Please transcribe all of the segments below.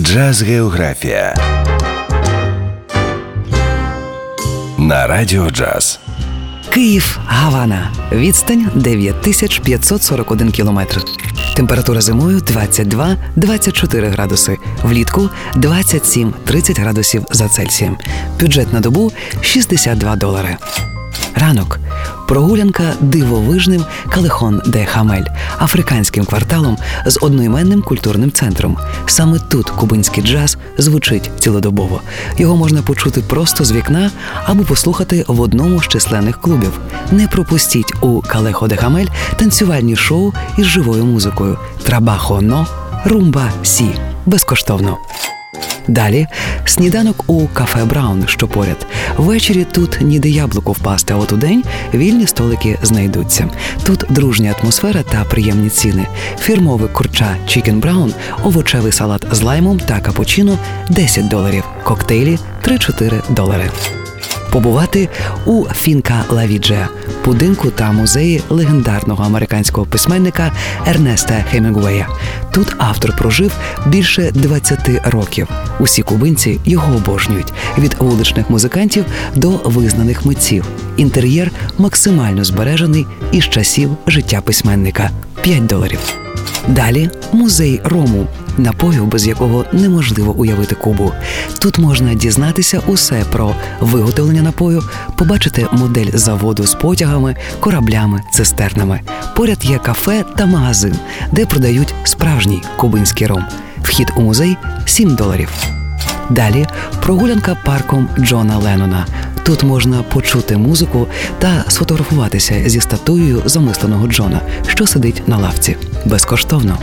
Джаз Географія на Радіо Джаз. Київ, Гавана. Відстань 9541 кілометр. Температура зимою 22-24 градуси. Влітку 27-30 градусів за Цельсієм. Бюджет на добу 62 долари. Ранок. Прогулянка дивовижним Калехон де Хамель, африканським кварталом з одноіменним культурним центром. Саме тут кубинський джаз звучить цілодобово. Його можна почути просто з вікна або послухати в одному з численних клубів. Не пропустіть у Кальєхон де Хамель танцювальні шоу із живою музикою Trabajo no Rumba Sí безкоштовно. Далі сніданок у кафе Браун, що поряд. Ввечері тут ніде яблуко впасти, а от у день вільні столики знайдуться. Тут дружня атмосфера та приємні ціни. Фірмове курча Chicken Brown, овочевий салат з лаймом та капучино 10 доларів, коктейлі 3-4 долари побувати у Фінка Ла Віхія, будинку та музеї легендарного американського письменника Ернеста Хемінгуея. Тут автор прожив більше 20 років. Усі кубинці його обожнюють від вуличних музикантів до визнаних митців. Інтер'єр максимально збережений із часів життя письменника 5 доларів. Далі музей рому, напою, без якого неможливо уявити Кубу. Тут можна дізнатися усе про виготовлення напою, побачити модель заводу з потягами, кораблями, цистернами. Поряд є кафе та магазин, де продають справжній кубинський ром. Вхід у музей 7 доларів. Далі прогулянка парком Джона Леннона. Тут можна почути музику та сфотографуватися зі статуєю замисленого Джона, що сидить на лавці безкоштовно.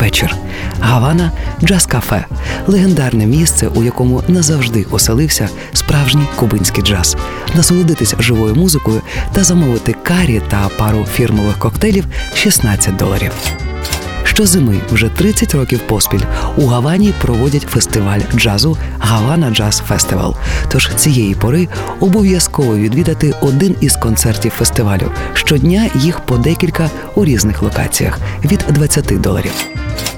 Вечір. Гавана джаз кафе легендарне місце, у якому назавжди оселився справжній кубинський джаз, Насолодитись живою музикою та замовити карі та пару фірмових коктейлів 16 доларів. Щозими вже 30 років поспіль у Гавані проводять фестиваль джазу Гавана Джаз Фестивал. Тож цієї пори обов'язково відвідати один із концертів фестивалю. Щодня їх по декілька у різних локаціях від 20 доларів.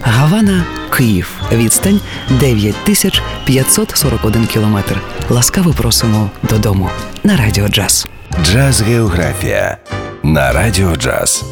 Гавана, Київ. Відстань 9541 кілометр. Ласкаво просимо додому на радіо джаз. Джаз Географія на Радіо Джаз.